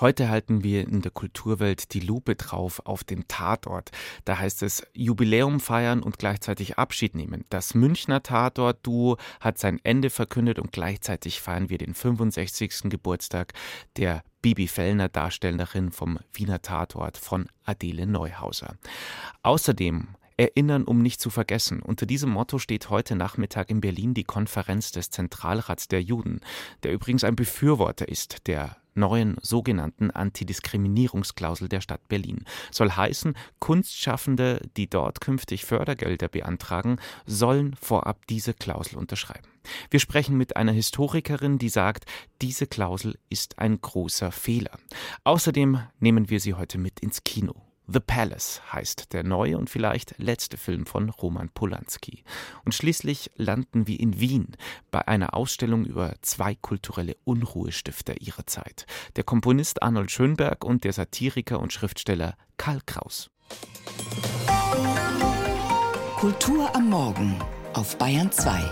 Heute halten wir in der Kulturwelt die Lupe drauf auf den Tatort. Da heißt es Jubiläum feiern und gleichzeitig Abschied nehmen. Das Münchner Tatort-Duo hat sein Ende verkündet und gleichzeitig feiern wir den 65. Geburtstag der Bibi Fellner, Darstellerin vom Wiener Tatort von Adele Neuhauser. Außerdem Erinnern, um nicht zu vergessen. Unter diesem Motto steht heute Nachmittag in Berlin die Konferenz des Zentralrats der Juden, der übrigens ein Befürworter ist der neuen sogenannten Antidiskriminierungsklausel der Stadt Berlin. Soll heißen, Kunstschaffende, die dort künftig Fördergelder beantragen, sollen vorab diese Klausel unterschreiben. Wir sprechen mit einer Historikerin, die sagt, diese Klausel ist ein großer Fehler. Außerdem nehmen wir sie heute mit ins Kino. The Palace heißt der neue und vielleicht letzte Film von Roman Polanski. Und schließlich landen wir in Wien bei einer Ausstellung über zwei kulturelle Unruhestifter ihrer Zeit. Der Komponist Arnold Schönberg und der Satiriker und Schriftsteller Karl Kraus. Kultur am Morgen auf Bayern 2.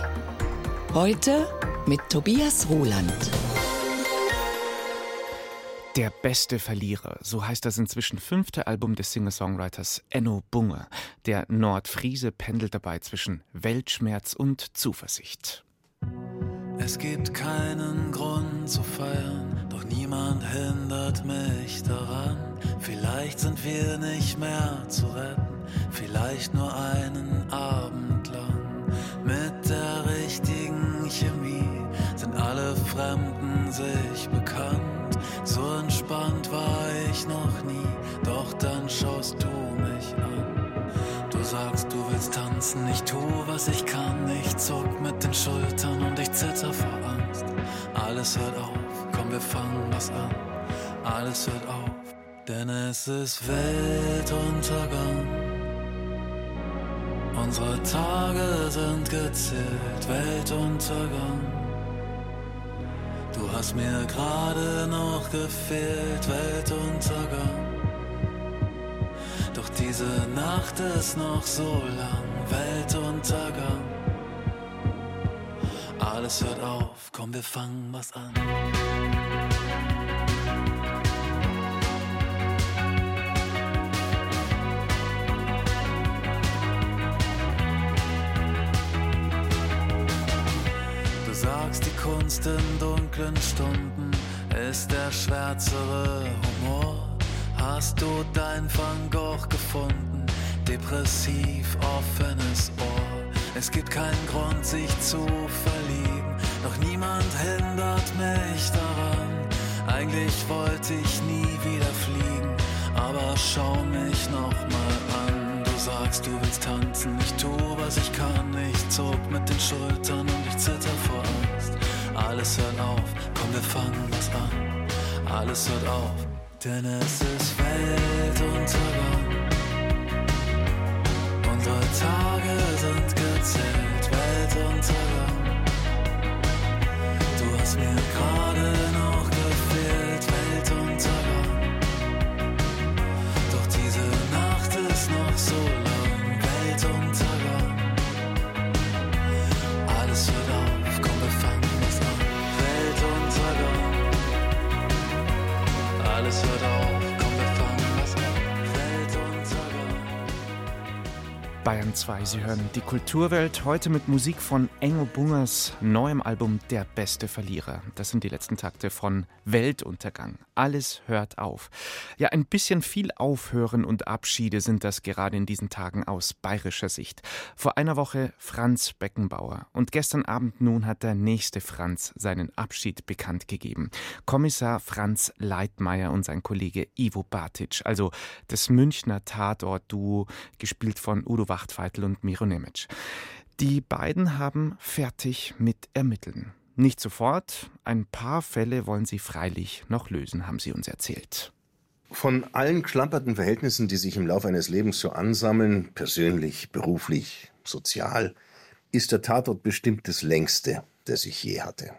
Heute mit Tobias Roland. Der beste Verlierer, so heißt das inzwischen fünfte Album des Singer-Songwriters Enno Bunge. Der Nordfriese pendelt dabei zwischen Weltschmerz und Zuversicht. Es gibt keinen Grund zu feiern, doch niemand hindert mich daran. Vielleicht sind wir nicht mehr zu retten, vielleicht nur einen Abend lang. Mit der richtigen Chemie sind alle Fremden sich bekannt. So entspannt war ich noch nie, doch dann schaust du mich an. Du sagst, du willst tanzen, ich tu, was ich kann. Ich zuck mit den Schultern und ich zitter vor Angst. Alles hört auf, komm, wir fangen was an. Alles hört auf, denn es ist Weltuntergang. Unsere Tage sind gezählt, Weltuntergang. Hast mir gerade noch gefehlt, Weltuntergang. Doch diese Nacht ist noch so lang, Weltuntergang. Alles hört auf, komm, wir fangen was an. Kunst in dunklen Stunden ist der schwärzere Humor. Hast du dein Van Gogh gefunden? Depressiv offenes Ohr. Es gibt keinen Grund, sich zu verlieben, doch niemand hindert mich daran. Eigentlich wollte ich nie wieder fliegen, aber schau mich noch mal an. Sagst, du willst tanzen, ich tu, was ich kann. Ich zuck mit den Schultern und ich zitter vor Angst. Alles hört auf, komm, wir fangen was an. Alles hört auf, denn es ist Weltuntergang. Unsere Tage sind gezählt, Weltuntergang. Du hast mir gerade noch gefehlt, Weltuntergang. So lang, Bayern 2, Sie hören die Kulturwelt heute mit Musik von Engo Bungers neuem Album Der beste Verlierer. Das sind die letzten Takte von Weltuntergang. Alles hört auf. Ja, ein bisschen viel Aufhören und Abschiede sind das gerade in diesen Tagen aus bayerischer Sicht. Vor einer Woche Franz Beckenbauer und gestern Abend nun hat der nächste Franz seinen Abschied bekannt gegeben. Kommissar Franz Leitmeier und sein Kollege Ivo Batic, also das Münchner Tatort-Duo, gespielt von Udo Wachtfeitel und Miro Nemec. Die beiden haben fertig mit Ermitteln. Nicht sofort, ein paar Fälle wollen sie freilich noch lösen, haben sie uns erzählt. Von allen geschlamperten Verhältnissen, die sich im Laufe eines Lebens so ansammeln, persönlich, beruflich, sozial, ist der Tatort bestimmt das längste, das ich je hatte.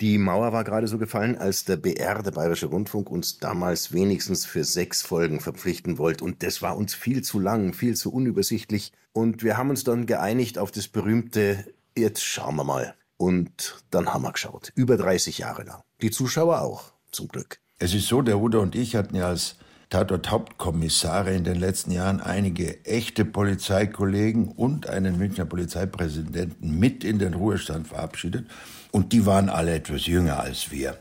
Die Mauer war gerade so gefallen, als der BR, der Bayerische Rundfunk, uns damals wenigstens für sechs Folgen verpflichten wollte. Und das war uns viel zu lang, viel zu unübersichtlich. Und wir haben uns dann geeinigt auf das berühmte Jetzt schauen wir mal. Und dann haben wir geschaut. Über 30 Jahre lang. Die Zuschauer auch, zum Glück. Es ist so, der Ruder und ich hatten ja als Tatort-Hauptkommissare in den letzten Jahren einige echte Polizeikollegen und einen Münchner Polizeipräsidenten mit in den Ruhestand verabschiedet. Und die waren alle etwas jünger als wir.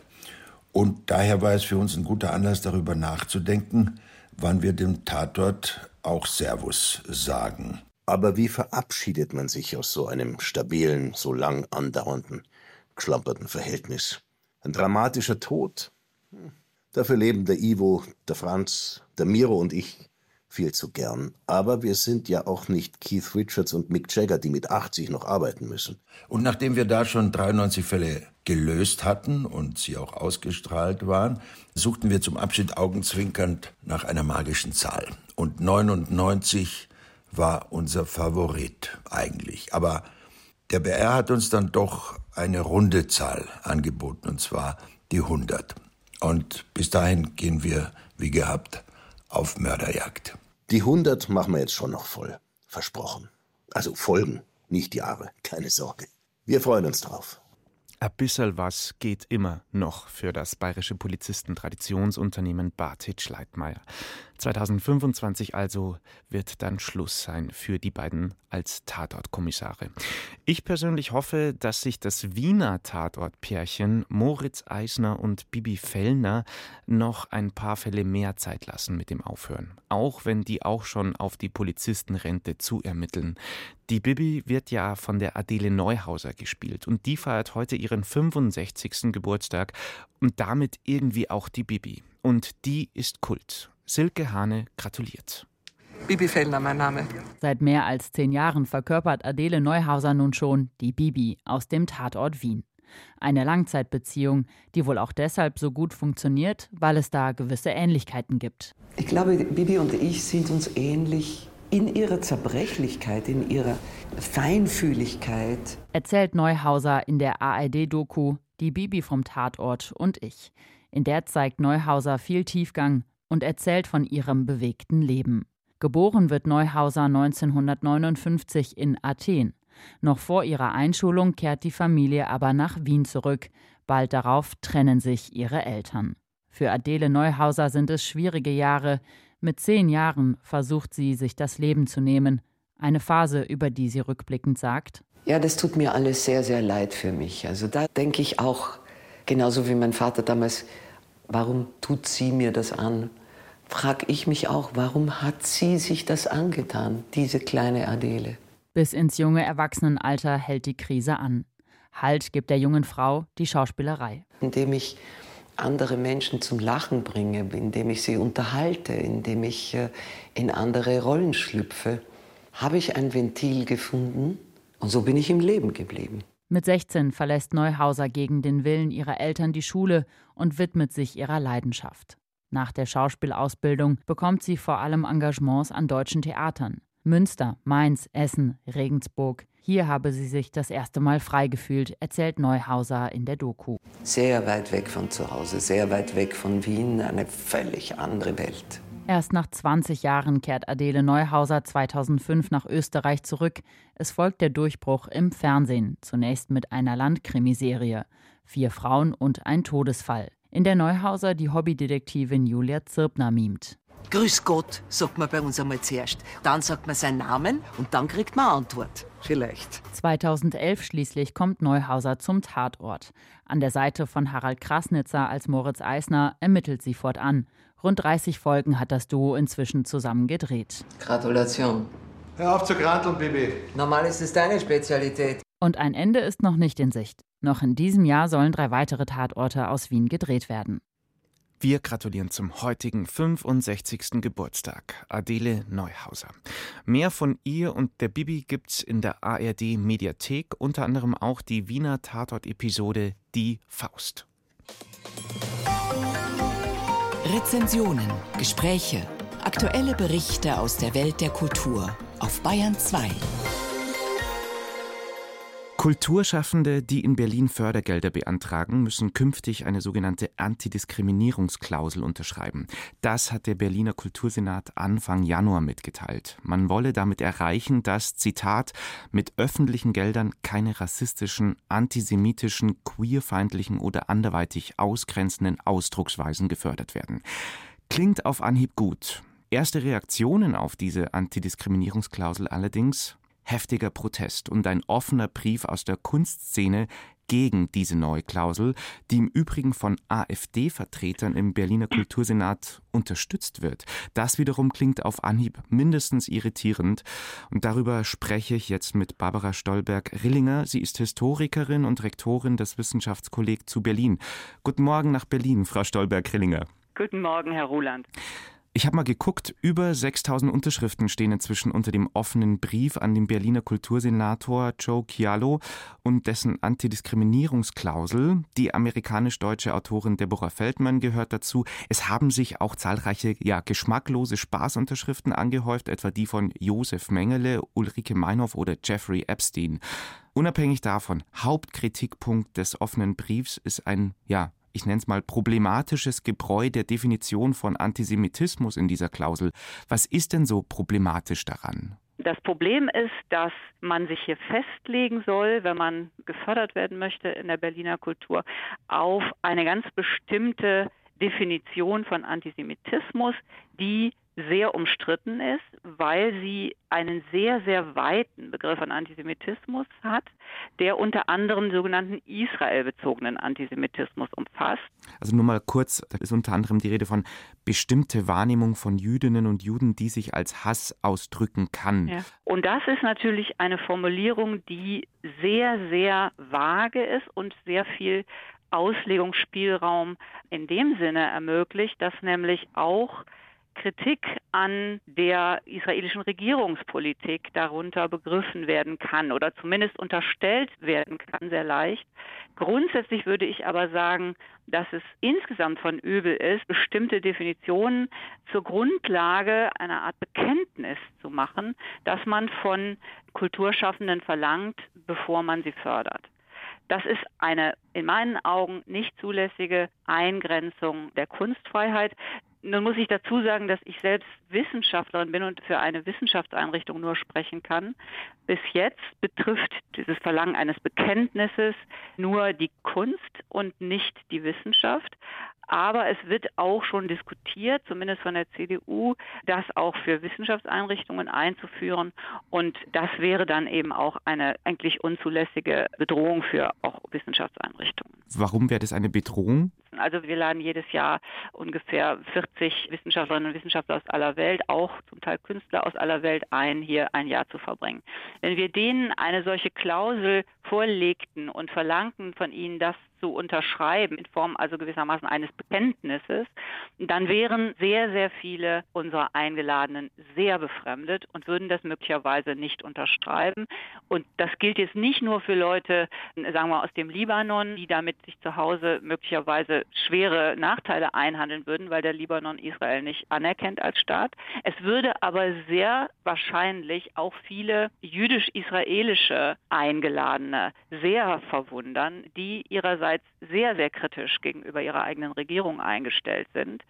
Und daher war es für uns ein guter Anlass, darüber nachzudenken, wann wir dem Tatort auch Servus sagen. Aber wie verabschiedet man sich aus so einem stabilen, so lang andauernden, geschlamperten Verhältnis? Ein dramatischer Tod? Hm. Dafür leben der Ivo, der Franz, der Miro und ich viel zu gern. Aber wir sind ja auch nicht Keith Richards und Mick Jagger, die mit 80 noch arbeiten müssen. Und nachdem wir da schon 93 Fälle gelöst hatten und sie auch ausgestrahlt waren, suchten wir zum Abschied augenzwinkernd nach einer magischen Zahl. Und 99 war unser Favorit eigentlich. Aber der BR hat uns dann doch eine runde Zahl angeboten, und zwar die 100. Und bis dahin gehen wir, wie gehabt, auf Mörderjagd. Die 100 machen wir jetzt schon noch voll. Versprochen. Also Folgen, nicht Jahre. Keine Sorge. Wir freuen uns drauf. Ein bisschen was geht immer noch für das bayerische Polizisten-Traditionsunternehmen Bartitsch Leitmeier. 2025 also wird dann Schluss sein für die beiden als Tatortkommissare. Ich persönlich hoffe, dass sich das Wiener Tatortpärchen Moritz Eisner und Bibi Fellner noch ein paar Fälle mehr Zeit lassen mit dem Aufhören. Auch wenn die auch schon auf die Polizistenrente zu ermitteln. Die Bibi wird ja von der Adele Neuhauser gespielt und die feiert heute ihren 65. Geburtstag und damit irgendwie auch die Bibi. Und die ist Kult. Silke Hane gratuliert. Bibi Fellner, mein Name. Seit mehr als zehn Jahren verkörpert Adele Neuhauser nun schon die Bibi aus dem Tatort Wien. Eine Langzeitbeziehung, die wohl auch deshalb so gut funktioniert, weil es da gewisse Ähnlichkeiten gibt. Ich glaube, Bibi und ich sind uns ähnlich in ihrer Zerbrechlichkeit, in ihrer Feinfühligkeit. Erzählt Neuhauser in der ARD-Doku Die Bibi vom Tatort und ich. In der zeigt Neuhauser viel Tiefgang und erzählt von ihrem bewegten Leben. Geboren wird Neuhauser 1959 in Athen. Noch vor ihrer Einschulung kehrt die Familie aber nach Wien zurück. Bald darauf trennen sich ihre Eltern. Für Adele Neuhauser sind es schwierige Jahre. Mit zehn Jahren versucht sie, sich das Leben zu nehmen. Eine Phase, über die sie rückblickend sagt. Ja, das tut mir alles sehr, sehr leid für mich. Also da denke ich auch, genauso wie mein Vater damals, warum tut sie mir das an? Frage ich mich auch, warum hat sie sich das angetan, diese kleine Adele? Bis ins junge Erwachsenenalter hält die Krise an. Halt gibt der jungen Frau die Schauspielerei. Indem ich andere Menschen zum Lachen bringe, indem ich sie unterhalte, indem ich äh, in andere Rollen schlüpfe, habe ich ein Ventil gefunden und so bin ich im Leben geblieben. Mit 16 verlässt Neuhauser gegen den Willen ihrer Eltern die Schule und widmet sich ihrer Leidenschaft. Nach der Schauspielausbildung bekommt sie vor allem Engagements an deutschen Theatern. Münster, Mainz, Essen, Regensburg. Hier habe sie sich das erste Mal frei gefühlt, erzählt Neuhauser in der Doku. Sehr weit weg von zu Hause, sehr weit weg von Wien, eine völlig andere Welt. Erst nach 20 Jahren kehrt Adele Neuhauser 2005 nach Österreich zurück. Es folgt der Durchbruch im Fernsehen, zunächst mit einer Landkrimiserie. Vier Frauen und ein Todesfall in der Neuhauser die Hobbydetektivin Julia Zirpner mimt. Grüß Gott, sagt man bei uns einmal zuerst. Dann sagt man seinen Namen und dann kriegt man Antwort. Vielleicht. 2011 schließlich kommt Neuhauser zum Tatort. An der Seite von Harald Krasnitzer als Moritz Eisner ermittelt sie fortan. Rund 30 Folgen hat das Duo inzwischen zusammen gedreht. Gratulation. Hör auf zu granteln, Bibi. Normal ist es deine Spezialität. Und ein Ende ist noch nicht in Sicht. Noch in diesem Jahr sollen drei weitere Tatorte aus Wien gedreht werden. Wir gratulieren zum heutigen 65. Geburtstag, Adele Neuhauser. Mehr von ihr und der Bibi gibt's in der ARD Mediathek, unter anderem auch die Wiener Tatort-Episode Die Faust. Rezensionen, Gespräche, aktuelle Berichte aus der Welt der Kultur auf Bayern 2. Kulturschaffende, die in Berlin Fördergelder beantragen, müssen künftig eine sogenannte Antidiskriminierungsklausel unterschreiben. Das hat der Berliner Kultursenat Anfang Januar mitgeteilt. Man wolle damit erreichen, dass, Zitat, mit öffentlichen Geldern keine rassistischen, antisemitischen, queerfeindlichen oder anderweitig ausgrenzenden Ausdrucksweisen gefördert werden. Klingt auf Anhieb gut. Erste Reaktionen auf diese Antidiskriminierungsklausel allerdings heftiger Protest und ein offener Brief aus der Kunstszene gegen diese neue Klausel, die im Übrigen von AfD-Vertretern im Berliner Kultursenat unterstützt wird. Das wiederum klingt auf Anhieb mindestens irritierend. Und darüber spreche ich jetzt mit Barbara Stolberg-Rillinger. Sie ist Historikerin und Rektorin des Wissenschaftskolleg zu Berlin. Guten Morgen nach Berlin, Frau Stolberg-Rillinger. Guten Morgen, Herr Ruland. Ich habe mal geguckt, über 6000 Unterschriften stehen inzwischen unter dem offenen Brief an den Berliner Kultursenator Joe Chialo und dessen Antidiskriminierungsklausel. Die amerikanisch-deutsche Autorin Deborah Feldmann gehört dazu. Es haben sich auch zahlreiche ja, geschmacklose Spaßunterschriften angehäuft, etwa die von Josef Mengele, Ulrike Meinhoff oder Jeffrey Epstein. Unabhängig davon, Hauptkritikpunkt des offenen Briefs ist ein ja, ich nenne es mal, problematisches Gebräu der Definition von Antisemitismus in dieser Klausel. Was ist denn so problematisch daran? Das Problem ist, dass man sich hier festlegen soll, wenn man gefördert werden möchte in der Berliner Kultur, auf eine ganz bestimmte Definition von Antisemitismus, die sehr umstritten ist, weil sie einen sehr, sehr weiten Begriff von Antisemitismus hat, der unter anderem sogenannten israelbezogenen Antisemitismus umfasst. Also nur mal kurz, da ist unter anderem die Rede von bestimmte Wahrnehmung von Jüdinnen und Juden, die sich als Hass ausdrücken kann. Ja. Und das ist natürlich eine Formulierung, die sehr, sehr vage ist und sehr viel Auslegungsspielraum in dem Sinne ermöglicht, dass nämlich auch Kritik an der israelischen Regierungspolitik darunter begriffen werden kann oder zumindest unterstellt werden kann, sehr leicht. Grundsätzlich würde ich aber sagen, dass es insgesamt von übel ist, bestimmte Definitionen zur Grundlage einer Art Bekenntnis zu machen, das man von Kulturschaffenden verlangt, bevor man sie fördert. Das ist eine in meinen Augen nicht zulässige Eingrenzung der Kunstfreiheit. Nun muss ich dazu sagen, dass ich selbst Wissenschaftlerin bin und für eine Wissenschaftseinrichtung nur sprechen kann. Bis jetzt betrifft dieses Verlangen eines Bekenntnisses nur die Kunst und nicht die Wissenschaft. Aber es wird auch schon diskutiert, zumindest von der CDU, das auch für Wissenschaftseinrichtungen einzuführen. Und das wäre dann eben auch eine eigentlich unzulässige Bedrohung für auch Wissenschaftseinrichtungen. Warum wäre das eine Bedrohung? Also wir laden jedes Jahr ungefähr 40 Wissenschaftlerinnen und Wissenschaftler aus aller Welt, auch zum Teil Künstler aus aller Welt ein, hier ein Jahr zu verbringen. Wenn wir denen eine solche Klausel vorlegten und verlangten von ihnen, das zu unterschreiben, in Form also gewissermaßen eines Bekenntnisses, dann wären sehr, sehr viele unserer Eingeladenen sehr befremdet und würden das möglicherweise nicht unterschreiben. Und das gilt jetzt nicht nur für Leute, sagen wir aus dem Libanon, die damit sich zu Hause möglicherweise schwere Nachteile einhandeln würden, weil der Libanon Israel nicht anerkennt als Staat. Es würde aber sehr wahrscheinlich auch viele jüdisch-israelische Eingeladene sehr verwundern, die ihrerseits bereits sehr, sehr kritisch gegenüber ihrer eigenen Regierung eingestellt sind,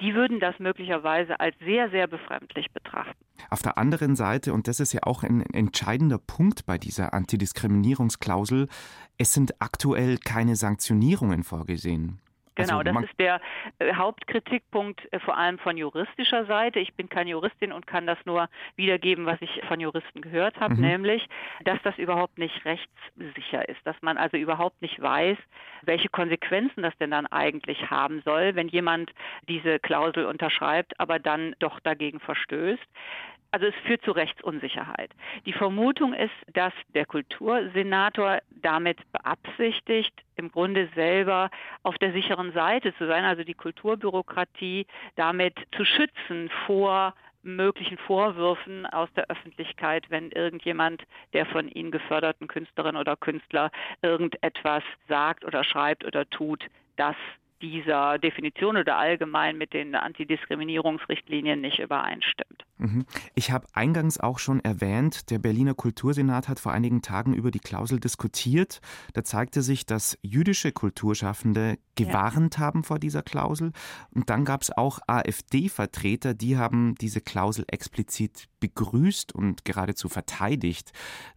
die würden das möglicherweise als sehr, sehr befremdlich betrachten. Auf der anderen Seite, und das ist ja auch ein entscheidender Punkt bei dieser Antidiskriminierungsklausel, es sind aktuell keine Sanktionierungen vorgesehen. Genau, also, das ist der äh, Hauptkritikpunkt äh, vor allem von juristischer Seite. Ich bin keine Juristin und kann das nur wiedergeben, was ich von Juristen gehört habe, mhm. nämlich, dass das überhaupt nicht rechtssicher ist, dass man also überhaupt nicht weiß, welche Konsequenzen das denn dann eigentlich haben soll, wenn jemand diese Klausel unterschreibt, aber dann doch dagegen verstößt. Also es führt zu Rechtsunsicherheit. Die Vermutung ist, dass der Kultursenator damit beabsichtigt, im Grunde selber auf der sicheren Seite zu sein, also die Kulturbürokratie damit zu schützen vor möglichen Vorwürfen aus der Öffentlichkeit, wenn irgendjemand der von ihnen geförderten Künstlerin oder Künstler irgendetwas sagt oder schreibt oder tut, das dieser Definition oder allgemein mit den Antidiskriminierungsrichtlinien nicht übereinstimmt. Mhm. Ich habe eingangs auch schon erwähnt, der Berliner Kultursenat hat vor einigen Tagen über die Klausel diskutiert. Da zeigte sich, dass jüdische Kulturschaffende gewarnt ja. haben vor dieser Klausel. Und dann gab es auch AfD-Vertreter, die haben diese Klausel explizit begrüßt und geradezu verteidigt.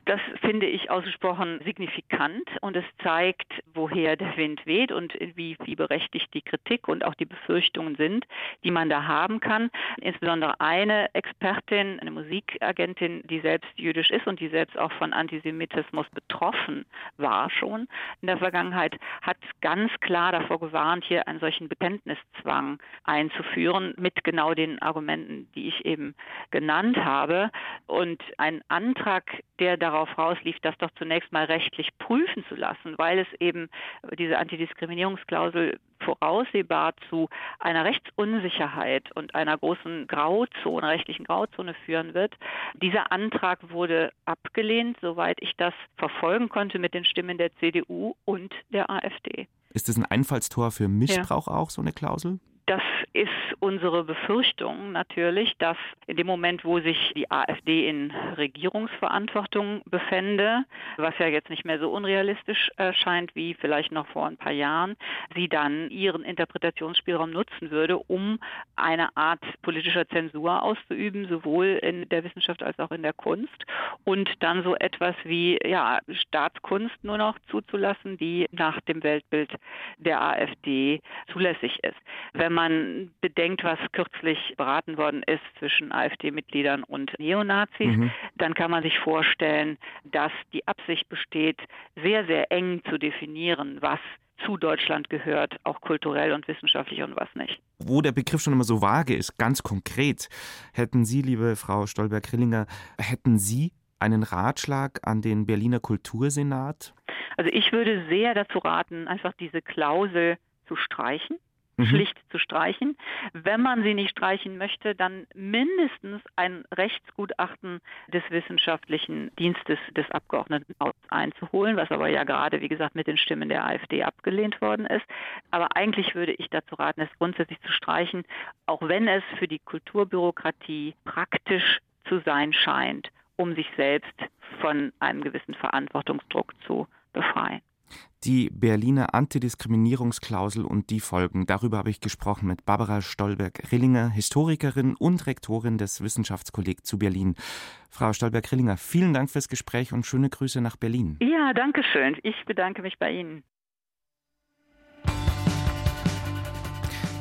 Das finde ich ausgesprochen signifikant und es zeigt, woher der Wind weht und wie, wie berechtigt die Kritik und auch die Befürchtungen sind, die man da haben kann. Insbesondere eine Expertin, eine Musikagentin, die selbst jüdisch ist und die selbst auch von Antisemitismus betroffen war schon in der Vergangenheit, hat ganz klar davor gewarnt, hier einen solchen Bekenntniszwang einzuführen mit genau den Argumenten, die ich eben genannt habe. Und ein Antrag, der darauf rauslief, das doch zunächst mal rechtlich prüfen zu lassen, weil es eben diese Antidiskriminierungsklausel voraussehbar zu einer Rechtsunsicherheit und einer großen Grauzone, rechtlichen Grauzone führen wird. Dieser Antrag wurde abgelehnt, soweit ich das verfolgen konnte mit den Stimmen der CDU und der AfD. Ist es ein Einfallstor für Missbrauch ja. auch, so eine Klausel? Das ist unsere Befürchtung natürlich, dass in dem Moment, wo sich die AfD in Regierungsverantwortung befände, was ja jetzt nicht mehr so unrealistisch erscheint wie vielleicht noch vor ein paar Jahren, sie dann ihren Interpretationsspielraum nutzen würde, um eine Art politischer Zensur auszuüben, sowohl in der Wissenschaft als auch in der Kunst und dann so etwas wie ja, Staatskunst nur noch zuzulassen, die nach dem Weltbild der AfD zulässig ist. Wenn man bedenkt, was kürzlich beraten worden ist zwischen AfD-Mitgliedern und Neonazis, mhm. dann kann man sich vorstellen, dass die Absicht besteht, sehr, sehr eng zu definieren, was zu Deutschland gehört, auch kulturell und wissenschaftlich und was nicht. Wo der Begriff schon immer so vage ist, ganz konkret, hätten Sie, liebe Frau Stolberg-Rillinger, hätten Sie einen Ratschlag an den Berliner Kultursenat? Also ich würde sehr dazu raten, einfach diese Klausel zu streichen. Schlicht zu streichen. Wenn man sie nicht streichen möchte, dann mindestens ein Rechtsgutachten des wissenschaftlichen Dienstes des Abgeordnetenhauses einzuholen, was aber ja gerade, wie gesagt, mit den Stimmen der AfD abgelehnt worden ist. Aber eigentlich würde ich dazu raten, es grundsätzlich zu streichen, auch wenn es für die Kulturbürokratie praktisch zu sein scheint, um sich selbst von einem gewissen Verantwortungsdruck zu die Berliner Antidiskriminierungsklausel und die Folgen. Darüber habe ich gesprochen mit Barbara Stolberg-Rillinger, Historikerin und Rektorin des Wissenschaftskolleg zu Berlin. Frau Stolberg-Rillinger, vielen Dank fürs Gespräch und schöne Grüße nach Berlin. Ja, danke schön. Ich bedanke mich bei Ihnen.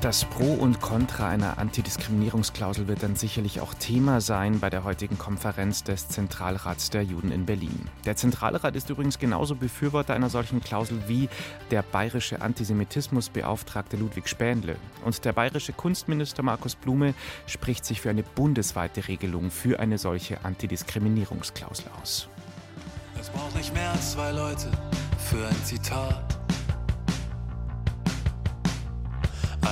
Das Pro und Contra einer Antidiskriminierungsklausel wird dann sicherlich auch Thema sein bei der heutigen Konferenz des Zentralrats der Juden in Berlin. Der Zentralrat ist übrigens genauso Befürworter einer solchen Klausel wie der bayerische Antisemitismusbeauftragte Ludwig Spähnle. Und der bayerische Kunstminister Markus Blume spricht sich für eine bundesweite Regelung für eine solche Antidiskriminierungsklausel aus. Es braucht nicht mehr als zwei Leute für ein Zitat.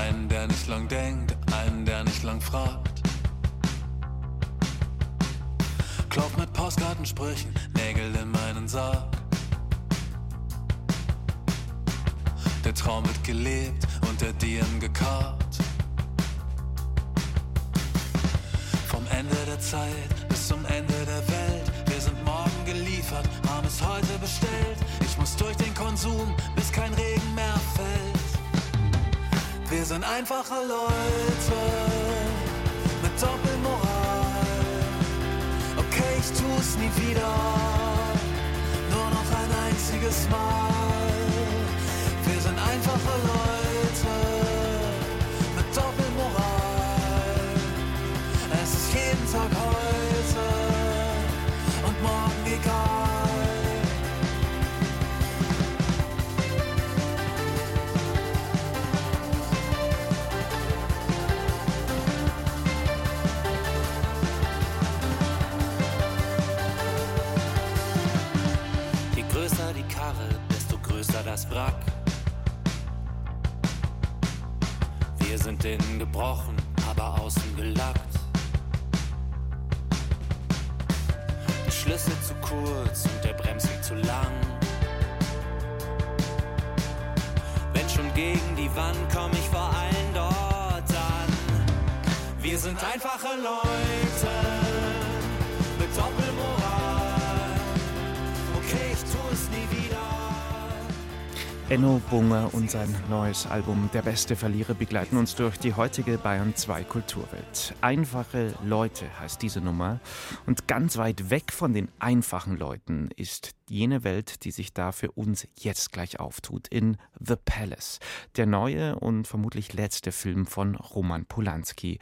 Einen, der nicht lang denkt, einen, der nicht lang fragt. Klopf mit Postkartensprüchen, Nägel in meinen Sarg. Der Traum wird gelebt und der DM gekarrt. Vom Ende der Zeit bis zum Ende der Welt. Wir sind morgen geliefert, haben es heute bestellt. Ich muss durch den Konsum, bis kein Regen mehr fällt. Wir sind einfache Leute mit Doppelmoral. Okay, ich tu's nie wieder, nur noch ein einziges Mal. Wir sind einfache Leute Wrack. Wir sind innen gebrochen, aber außen gelackt. Die Schlüssel zu kurz und der Bremsweg zu lang. Wenn schon gegen die Wand komm ich vor allen dort an. Wir sind einfache Leute Enno Bunger und sein neues Album Der beste Verlierer begleiten uns durch die heutige Bayern 2 Kulturwelt. Einfache Leute heißt diese Nummer. Und ganz weit weg von den einfachen Leuten ist jene Welt, die sich da für uns jetzt gleich auftut, in The Palace. Der neue und vermutlich letzte Film von Roman Polanski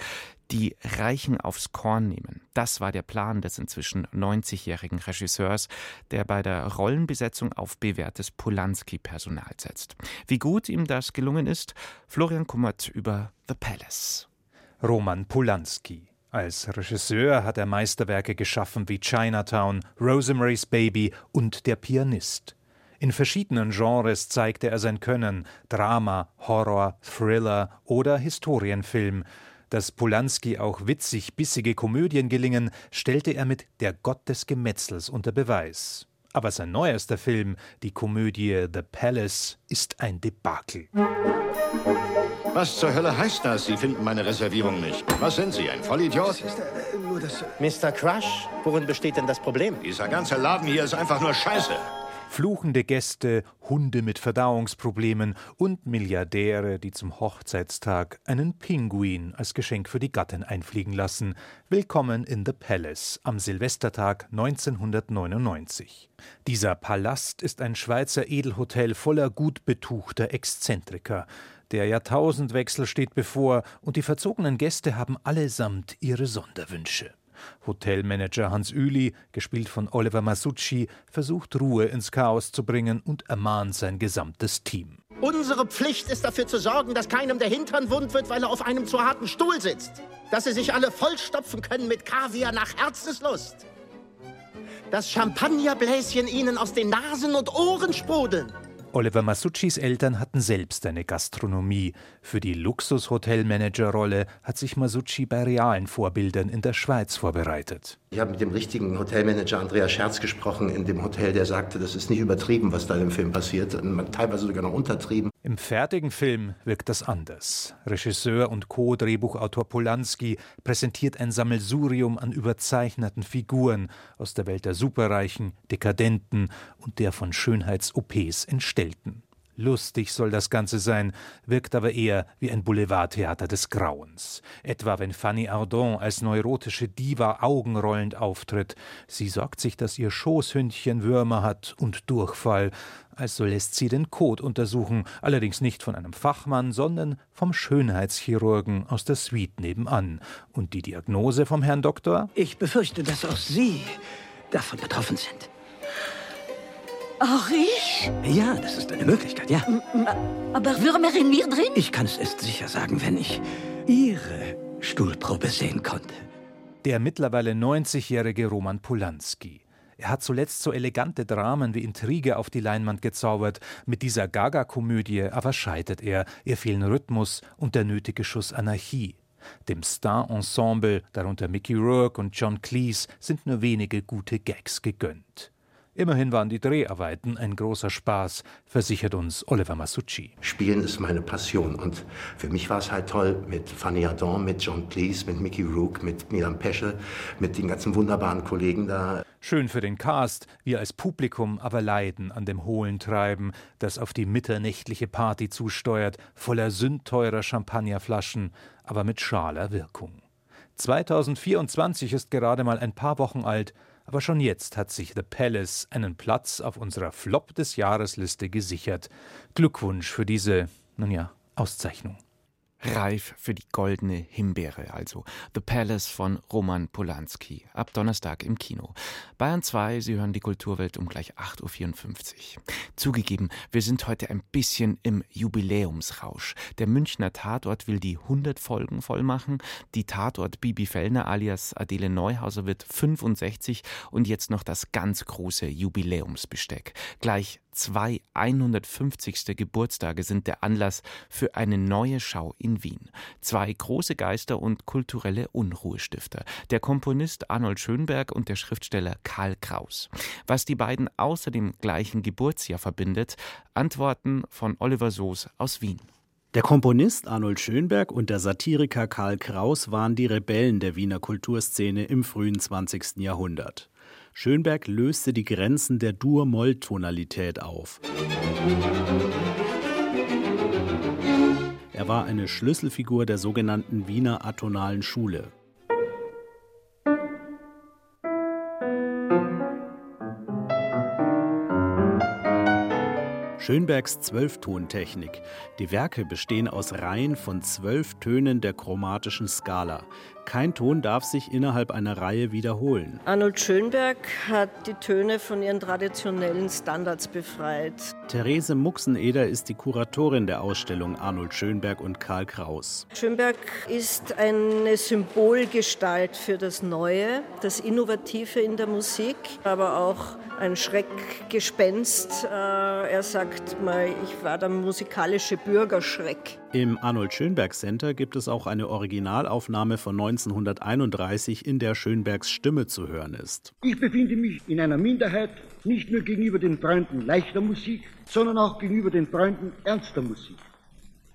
die Reichen aufs Korn nehmen. Das war der Plan des inzwischen 90-jährigen Regisseurs, der bei der Rollenbesetzung auf bewährtes Polanski-Personal setzt. Wie gut ihm das gelungen ist, Florian Kummert über The Palace. Roman Polanski. Als Regisseur hat er Meisterwerke geschaffen wie Chinatown, Rosemary's Baby und Der Pianist. In verschiedenen Genres zeigte er sein Können: Drama, Horror, Thriller oder Historienfilm. Dass Polanski auch witzig bissige Komödien gelingen, stellte er mit Der Gott des Gemetzels unter Beweis. Aber sein neuester Film, die Komödie The Palace, ist ein Debakel. Was zur Hölle heißt das? Sie finden meine Reservierung nicht. Was sind Sie, ein Vollidiot? Mr. Crush, worin besteht denn das Problem? Dieser ganze Laden hier ist einfach nur Scheiße. Fluchende Gäste, Hunde mit Verdauungsproblemen und Milliardäre, die zum Hochzeitstag einen Pinguin als Geschenk für die Gattin einfliegen lassen. Willkommen in The Palace am Silvestertag 1999. Dieser Palast ist ein Schweizer Edelhotel voller gut betuchter Exzentriker. Der Jahrtausendwechsel steht bevor und die verzogenen Gäste haben allesamt ihre Sonderwünsche. Hotelmanager Hans Üli, gespielt von Oliver Masucci, versucht Ruhe ins Chaos zu bringen und ermahnt sein gesamtes Team. Unsere Pflicht ist dafür zu sorgen, dass keinem der Hintern wund wird, weil er auf einem zu harten Stuhl sitzt. Dass sie sich alle vollstopfen können mit Kaviar nach Herzenslust. Dass Champagnerbläschen ihnen aus den Nasen und Ohren sprudeln. Oliver Masuccis Eltern hatten selbst eine Gastronomie. Für die Luxus-Hotelmanager-Rolle hat sich Masucci bei realen Vorbildern in der Schweiz vorbereitet. Ich habe mit dem richtigen Hotelmanager Andreas Scherz gesprochen in dem Hotel, der sagte, das ist nicht übertrieben, was da im Film passiert, teilweise sogar noch untertrieben. Im fertigen Film wirkt das anders. Regisseur und Co-Drehbuchautor Polanski präsentiert ein Sammelsurium an überzeichneten Figuren aus der Welt der Superreichen, Dekadenten und der von Schönheits-OPs entstellten. Lustig soll das Ganze sein, wirkt aber eher wie ein Boulevardtheater des Grauens. Etwa wenn Fanny Ardon als neurotische Diva augenrollend auftritt. Sie sorgt sich, dass ihr Schoßhündchen Würmer hat und Durchfall. Also lässt sie den Kot untersuchen, allerdings nicht von einem Fachmann, sondern vom Schönheitschirurgen aus der Suite nebenan. Und die Diagnose vom Herrn Doktor? Ich befürchte, dass auch Sie davon betroffen sind. Auch ich? Ja, das ist eine Möglichkeit, ja. Aber Würmer in mir drin? Ich kann es erst sicher sagen, wenn ich Ihre Stuhlprobe sehen konnte. Der mittlerweile 90-jährige Roman Polanski. Er hat zuletzt so elegante Dramen wie Intrige auf die Leinwand gezaubert. Mit dieser Gaga-Komödie aber scheitert er. Ihr fehlen Rhythmus und der nötige Schuss Anarchie. Dem Star-Ensemble, darunter Mickey Rourke und John Cleese, sind nur wenige gute Gags gegönnt. Immerhin waren die Dreharbeiten ein großer Spaß, versichert uns Oliver Masucci. Spielen ist meine Passion und für mich war es halt toll mit Fanny Ardon, mit John Cleese, mit Mickey Rook, mit Milan Peschel, mit den ganzen wunderbaren Kollegen da. Schön für den Cast, wir als Publikum aber leiden an dem hohlen Treiben, das auf die mitternächtliche Party zusteuert, voller sündteurer Champagnerflaschen, aber mit schaler Wirkung. 2024 ist gerade mal ein paar Wochen alt, aber schon jetzt hat sich The Palace einen Platz auf unserer Flop des Jahresliste gesichert. Glückwunsch für diese, nun ja, Auszeichnung. Reif für die goldene Himbeere, also The Palace von Roman Polanski. Ab Donnerstag im Kino. Bayern 2, Sie hören die Kulturwelt um gleich 8.54 Uhr. Zugegeben, wir sind heute ein bisschen im Jubiläumsrausch. Der Münchner Tatort will die 100 Folgen voll machen. Die Tatort Bibi Fellner alias Adele Neuhauser wird 65 und jetzt noch das ganz große Jubiläumsbesteck. Gleich Zwei 150. Geburtstage sind der Anlass für eine neue Schau in Wien. Zwei große Geister und kulturelle Unruhestifter. Der Komponist Arnold Schönberg und der Schriftsteller Karl Kraus. Was die beiden außer dem gleichen Geburtsjahr verbindet, Antworten von Oliver Soos aus Wien. Der Komponist Arnold Schönberg und der Satiriker Karl Kraus waren die Rebellen der Wiener Kulturszene im frühen 20. Jahrhundert. Schönberg löste die Grenzen der Dur-Moll-Tonalität auf. Er war eine Schlüsselfigur der sogenannten Wiener atonalen Schule. Schönbergs Zwölftontechnik. Die Werke bestehen aus Reihen von zwölf Tönen der chromatischen Skala. Kein Ton darf sich innerhalb einer Reihe wiederholen. Arnold Schönberg hat die Töne von ihren traditionellen Standards befreit. Therese Muxeneder ist die Kuratorin der Ausstellung Arnold Schönberg und Karl Kraus. Schönberg ist eine Symbolgestalt für das Neue, das Innovative in der Musik, aber auch ein Schreckgespenst. Äh, er sagt mal, ich war der musikalische Bürgerschreck. Im Arnold Schönberg Center gibt es auch eine Originalaufnahme von 1931, in der Schönbergs Stimme zu hören ist. Ich befinde mich in einer Minderheit, nicht nur gegenüber den Freunden leichter Musik, sondern auch gegenüber den Freunden ernster Musik.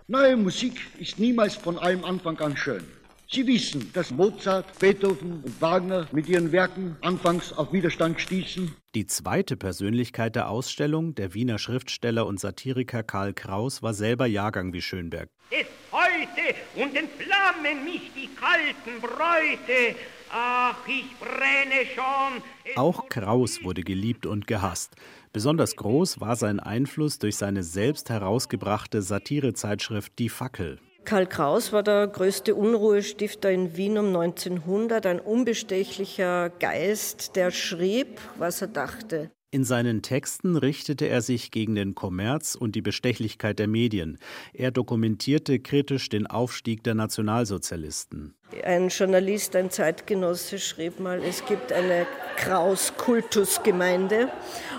Neue Musik ist niemals von allem Anfang an schön. Sie wissen, dass Mozart, Beethoven und Wagner mit ihren Werken anfangs auf Widerstand stießen. Die zweite Persönlichkeit der Ausstellung, der Wiener Schriftsteller und Satiriker Karl Kraus, war selber Jahrgang wie Schönberg. Es heute und entflammen mich die kalten Bräute. Ach, ich brenne schon. Auch Kraus wurde geliebt und gehasst. Besonders groß war sein Einfluss durch seine selbst herausgebrachte Satirezeitschrift Die Fackel. Karl Kraus war der größte Unruhestifter in Wien um 1900, ein unbestechlicher Geist, der schrieb, was er dachte. In seinen Texten richtete er sich gegen den Kommerz und die Bestechlichkeit der Medien. Er dokumentierte kritisch den Aufstieg der Nationalsozialisten. Ein Journalist, ein Zeitgenosse schrieb mal, es gibt eine Kraus-Kultusgemeinde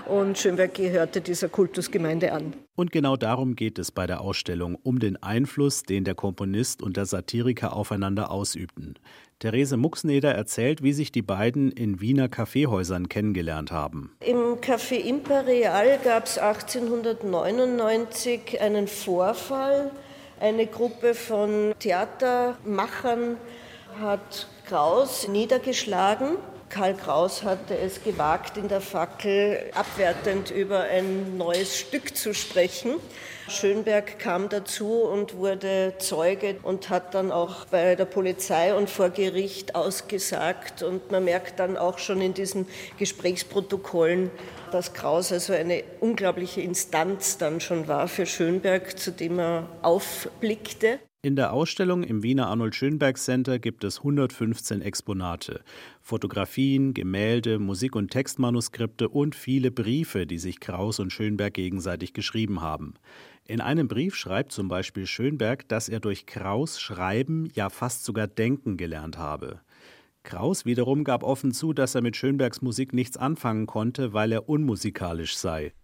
und Schönberg gehörte dieser Kultusgemeinde an. Und genau darum geht es bei der Ausstellung, um den Einfluss, den der Komponist und der Satiriker aufeinander ausübten. Therese Muxneder erzählt, wie sich die beiden in Wiener Kaffeehäusern kennengelernt haben. Im Café Imperial gab es 1899 einen Vorfall. Eine Gruppe von Theatermachern hat Kraus niedergeschlagen. Karl Kraus hatte es gewagt, in der Fackel abwertend über ein neues Stück zu sprechen. Schönberg kam dazu und wurde Zeuge und hat dann auch bei der Polizei und vor Gericht ausgesagt. Und man merkt dann auch schon in diesen Gesprächsprotokollen, dass Kraus also eine unglaubliche Instanz dann schon war für Schönberg, zu dem er aufblickte. In der Ausstellung im Wiener Arnold Schönberg Center gibt es 115 Exponate. Fotografien, Gemälde, Musik- und Textmanuskripte und viele Briefe, die sich Kraus und Schönberg gegenseitig geschrieben haben. In einem Brief schreibt zum Beispiel Schönberg, dass er durch Kraus schreiben, ja fast sogar denken gelernt habe. Kraus wiederum gab offen zu, dass er mit Schönbergs Musik nichts anfangen konnte, weil er unmusikalisch sei.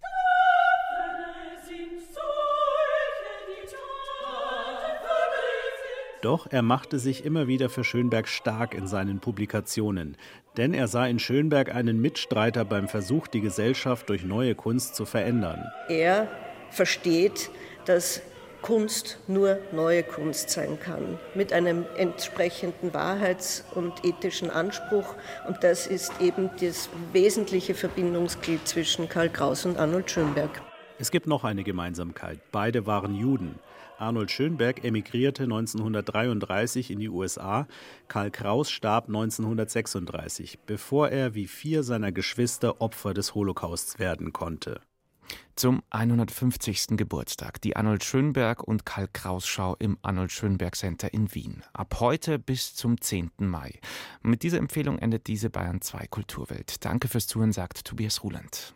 Doch er machte sich immer wieder für Schönberg stark in seinen Publikationen, denn er sah in Schönberg einen Mitstreiter beim Versuch, die Gesellschaft durch neue Kunst zu verändern. Er versteht, dass Kunst nur neue Kunst sein kann, mit einem entsprechenden Wahrheits- und ethischen Anspruch. Und das ist eben das wesentliche Verbindungsglied zwischen Karl Kraus und Arnold Schönberg. Es gibt noch eine Gemeinsamkeit. Beide waren Juden. Arnold Schönberg emigrierte 1933 in die USA, Karl Kraus starb 1936, bevor er wie vier seiner Geschwister Opfer des Holocausts werden konnte. Zum 150. Geburtstag die Arnold Schönberg und Karl Kraus Schau im Arnold Schönberg Center in Wien. Ab heute bis zum 10. Mai. Mit dieser Empfehlung endet diese Bayern 2 Kulturwelt. Danke fürs Zuhören, sagt Tobias Ruland.